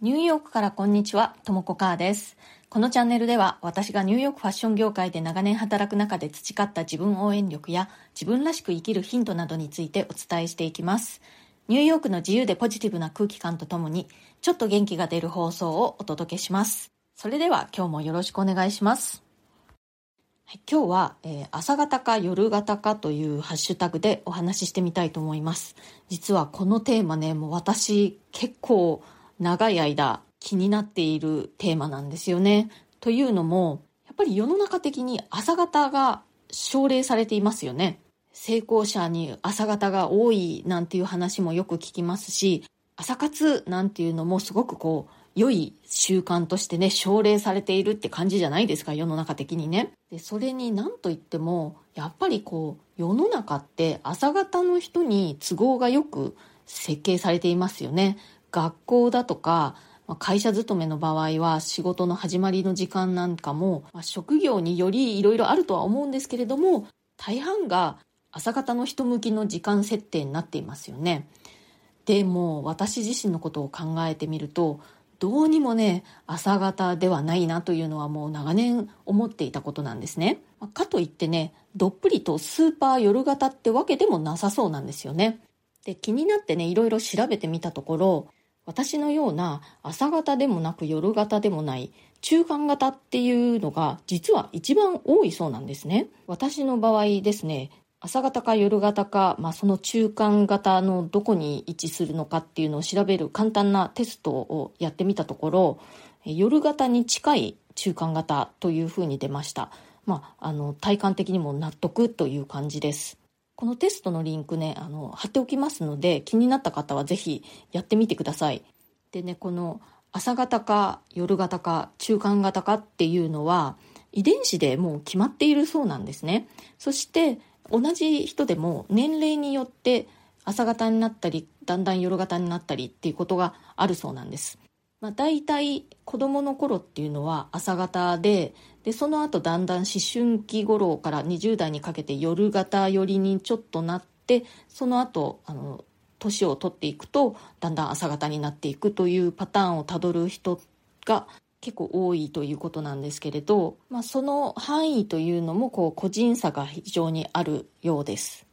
ニューヨークからこんにちは、ともこかーです。このチャンネルでは私がニューヨークファッション業界で長年働く中で培った自分応援力や自分らしく生きるヒントなどについてお伝えしていきます。ニューヨークの自由でポジティブな空気感とともにちょっと元気が出る放送をお届けします。それでは今日もよろしくお願いします。はい、今日は、えー朝方か夜型かというハッシュタグでお話ししてみたいと思います。実はこのテーマね、もう私結構長い間気になっているテーマなんですよね。というのも、やっぱり世の中的に朝方が奨励されていますよね。成功者に朝方が多いなんていう話もよく聞きますし、朝活なんていうのもすごくこう、良い習慣としてね、奨励されているって感じじゃないですか、世の中的にね。で、それに何と言っても、やっぱりこう、世の中って朝方の人に都合がよく設計されていますよね。学校だとか、まあ会社勤めの場合は仕事の始まりの時間なんかも、まあ職業によりいろいろあるとは思うんですけれども、大半が朝方の人向きの時間設定になっていますよね。でも私自身のことを考えてみるとどうにもね朝方ではないなというのはもう長年思っていたことなんですねかといってねどっぷりとスーパー夜型ってわけでもなさそうなんですよねで気になってねいろいろ調べてみたところ私のような朝型でもなく夜型でもない中間型っていうのが実は一番多いそうなんですね。私の場合ですね朝型か夜型か、まあ、その中間型のどこに位置するのかっていうのを調べる簡単なテストをやってみたところ夜型に近い中間型というふうに出ました、まあ、あの体感的にも納得という感じです。このテストのリンクねあの貼っておきますので気になった方はぜひやってみてください。でねこの朝型か夜型か中間型かっていうのは遺伝子でもう決まっているそうなんですね。そして同じ人でも年齢によって朝型になったりだんだん夜型になったりっていうことがあるそうなんです、まあ、大体子供の頃っていうのは朝型ででその後だんだん思春期頃から20代にかけて夜型寄りにちょっとなってその後あの年を取っていくとだんだん朝型になっていくというパターンをたどる人が結構多いということなんですけれど、まあ、その範囲というのもこう個人差が非常にあるようです。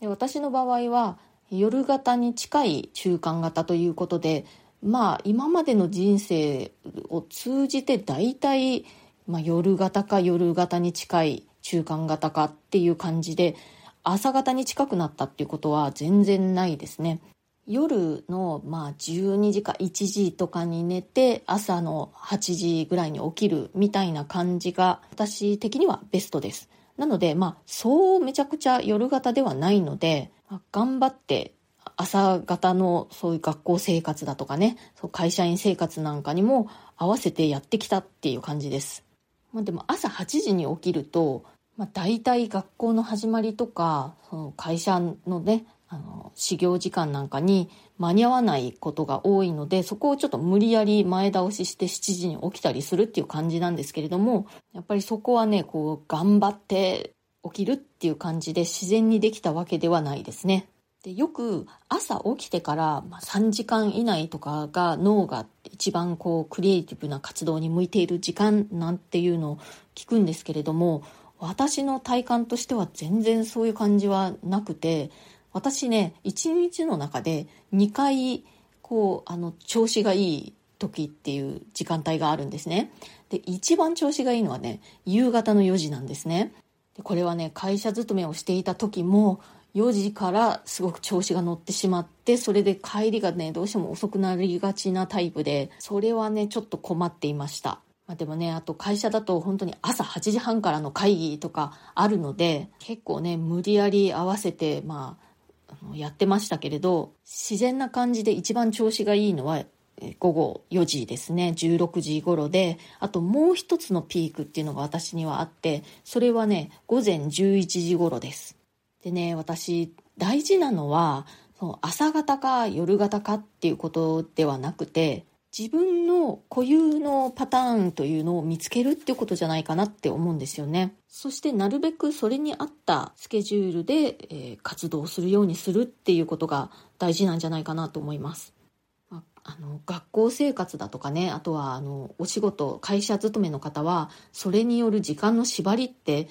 で私の場合は夜型に近い中間型ということでまあ今までの人生を通じて大体、まあ、夜型か夜型に近い中間型かっていう感じで朝型に近くなったっていうことは全然ないですね。夜のまあ12時か1時とかに寝て朝の8時ぐらいに起きるみたいな感じが私的にはベストです。なのでまあそうめちゃくちゃ夜型ではないので、頑張って朝型のそういう学校生活だとかねそう会社員生活なんかにも合わせてやってきたっていう感じです、まあ、でも朝8時に起きると、まあ、大体学校の始まりとかその会社のねあの始業時間なんかに間に合わないことが多いのでそこをちょっと無理やり前倒しして7時に起きたりするっていう感じなんですけれどもやっぱりそこはねこう頑張って起きるっていう感じで自然にできたわけではないですね。でよく朝起きてから3時間以内とかが脳が一番こうクリエイティブな活動に向いている時間なんていうのを聞くんですけれども私の体感としては全然そういう感じはなくて私ね1日の中で2回こうあの調子がいい時っていう時間帯があるんですね。で一番調子がいいのはね夕方の4時なんですね。でこれはね会社勤めをしていた時も4時からすごく調子が乗ってしまってそれで帰りがねどうしても遅くなりがちなタイプでそれはねちょっと困っていました。まあ、でもねあと会社だと本当に朝8時半からの会議とかあるので結構ね無理やり合わせてまああのやってましたけれど自然な感じで一番調子がいいのは午後4時ですね。16時頃であともう一つのピークっていうのが私にはあってそれはね午前11時頃です。でね私大事なのは朝方か夜型かっていうことではなくて自分の固有のパターンというのを見つけるっていうことじゃないかなって思うんですよね。そしてなるべくそれに合ったスケジュールで、えー活動するようにするっていうことが大事なんじゃないかなと思います。あの学校生活だとかねあとはあのお仕事会社勤めの方はそれによる時間の縛りって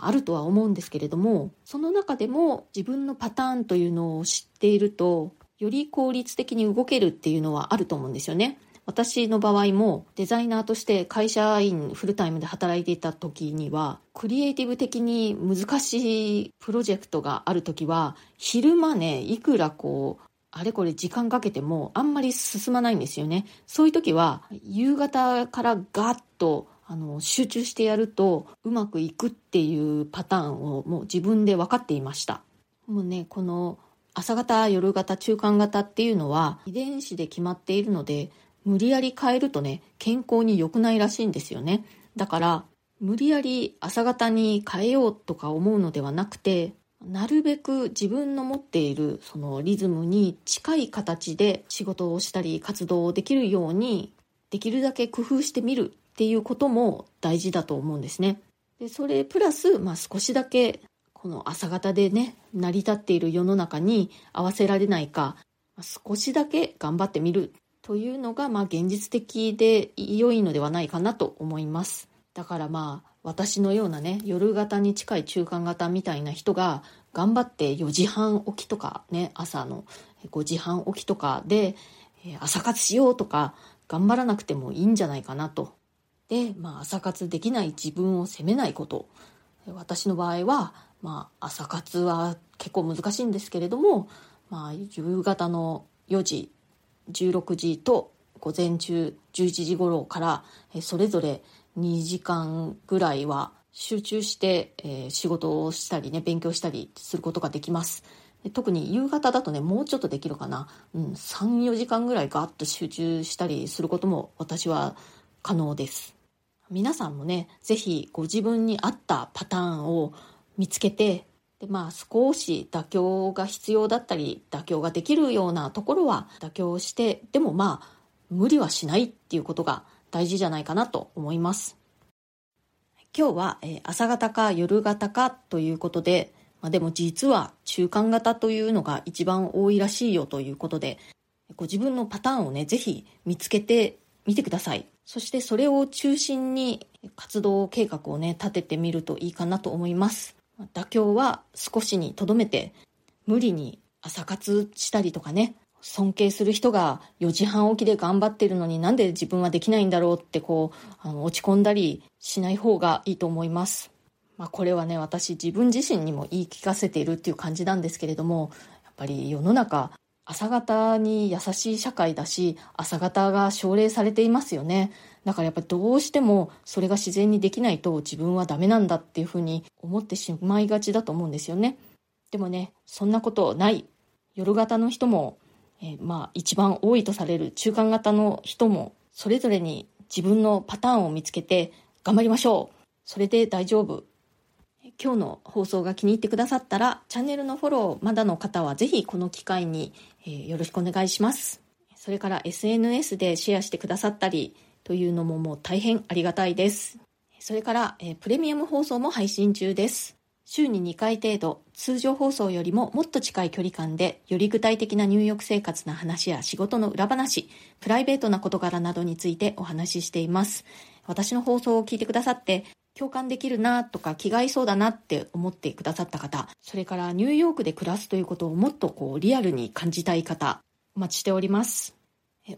あるとは思うんですけれどもその中でも自分のパターンというのを知っているとより効率的に動けるっていうのはあると思うんですよね。私の場合もデザイナーとして会社員フルタイムで働いていた時にはクリエイティブ的に難しいプロジェクトがある時は昼間ねいくらこうあれこれ時間かけてもあんまり進まないんですよねそういう時は夕方からガッとあの集中してやるとうまくいくっていうパターンをもう自分で分かっていましたもうねこの朝型夜型中間型っていうのは遺伝子で決まっているので無理やり変えるとね、健康に良くないらしいんですよね。だから、無理やり朝方に変えようとか思うのではなくて、なるべく自分の持っているそのリズムに近い形で仕事をしたり活動をできるようにできるだけ工夫してみるっていうことも大事だと思うんですね。でそれプラス、まあ、少しだけこの朝方でね成り立っている世の中に合わせられないか少しだけ頑張ってみるというのが、まあ、現実的で良いのではないかなと思います。だからまあ、私のようなね、夜型に近い中間型みたいな人が、頑張って4時半起きとかね、朝の5時半起きとかで、朝活しようとか、頑張らなくてもいいんじゃないかなと。で、まあ、朝活できない自分を責めないこと。私の場合は、まあ、朝活は結構難しいんですけれども、まあ、夕方の4時16時と午前中11時頃からそれぞれ2時間ぐらいは集中して、え仕事をしたりね勉強したりすることができます。特に夕方だとねもうちょっとできるかな、うん、34時間ぐらいガッと集中したりすることも私は可能です。皆さんもね是非ご自分に合ったパターンを見つけてでまあ少し妥協が必要だったり妥協ができるようなところは妥協してでもまあ無理はしないっていうことが大事じゃないかなと思います。今日は、え、朝型か夜型かということで、まあ、でも実は中間型というのが一番多いらしいよということでご自分のパターンをねぜひ見つけてみてくださいそしてそれを中心に活動計画をね立ててみるといいかなと思います妥協は少しにとどめて無理に朝活したりとかね尊敬する人が4時半起きで頑張ってるのになんで自分はできないんだろうってこうあの落ち込んだりしない方がいいと思います。まあ、これはね私自分自身にも言い聞かせているっていう感じなんですけれどもやっぱり世の中朝方に優しい社会だし朝方が奨励されていますよねだからやっぱりどうしてもそれが自然にできないと自分はダメなんだっていうふうに思ってしまいがちだと思うんですよね。でもね、そんなことない。夜型の人も、えー、まあ一番多いとされる中間型の人も、それぞれに自分のパターンを見つけて頑張りましょう。それで大丈夫。今日の放送が気に入ってくださったら、チャンネルのフォローまだの方はぜひこの機会に、えー、よろしくお願いします。それから SNS でシェアしてくださったり、というのももう大変ありがたいです。それから、えプレミアム放送も配信中です。週に2回程度、通常放送よりももっと近い距離感で、より具体的な入浴生活の話や仕事の裏話、プライベートな事柄などについてお話ししています。私の放送を聞いてくださって、共感できるなとか気が合いそうだなって思ってくださった方、それからニューヨークで暮らすということをもっとこうリアルに感じたい方、お待ちしております。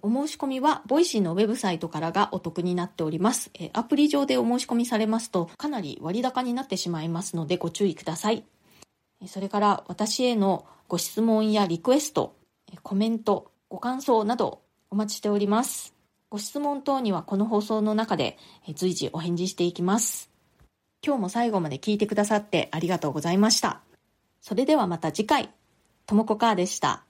お申し込みは、 Voicyのウェブサイトからがお得になっております。アプリ上でお申し込みされますと、かなり割高になってしまいますので、ご注意ください。それから、私へのご質問やリクエスト、コメント、ご感想などお待ちしております。ご質問等にはこの放送の中で随時お返事していきます。今日も最後まで聞いてくださってありがとうございました。それではまた次回、ともこかーでした。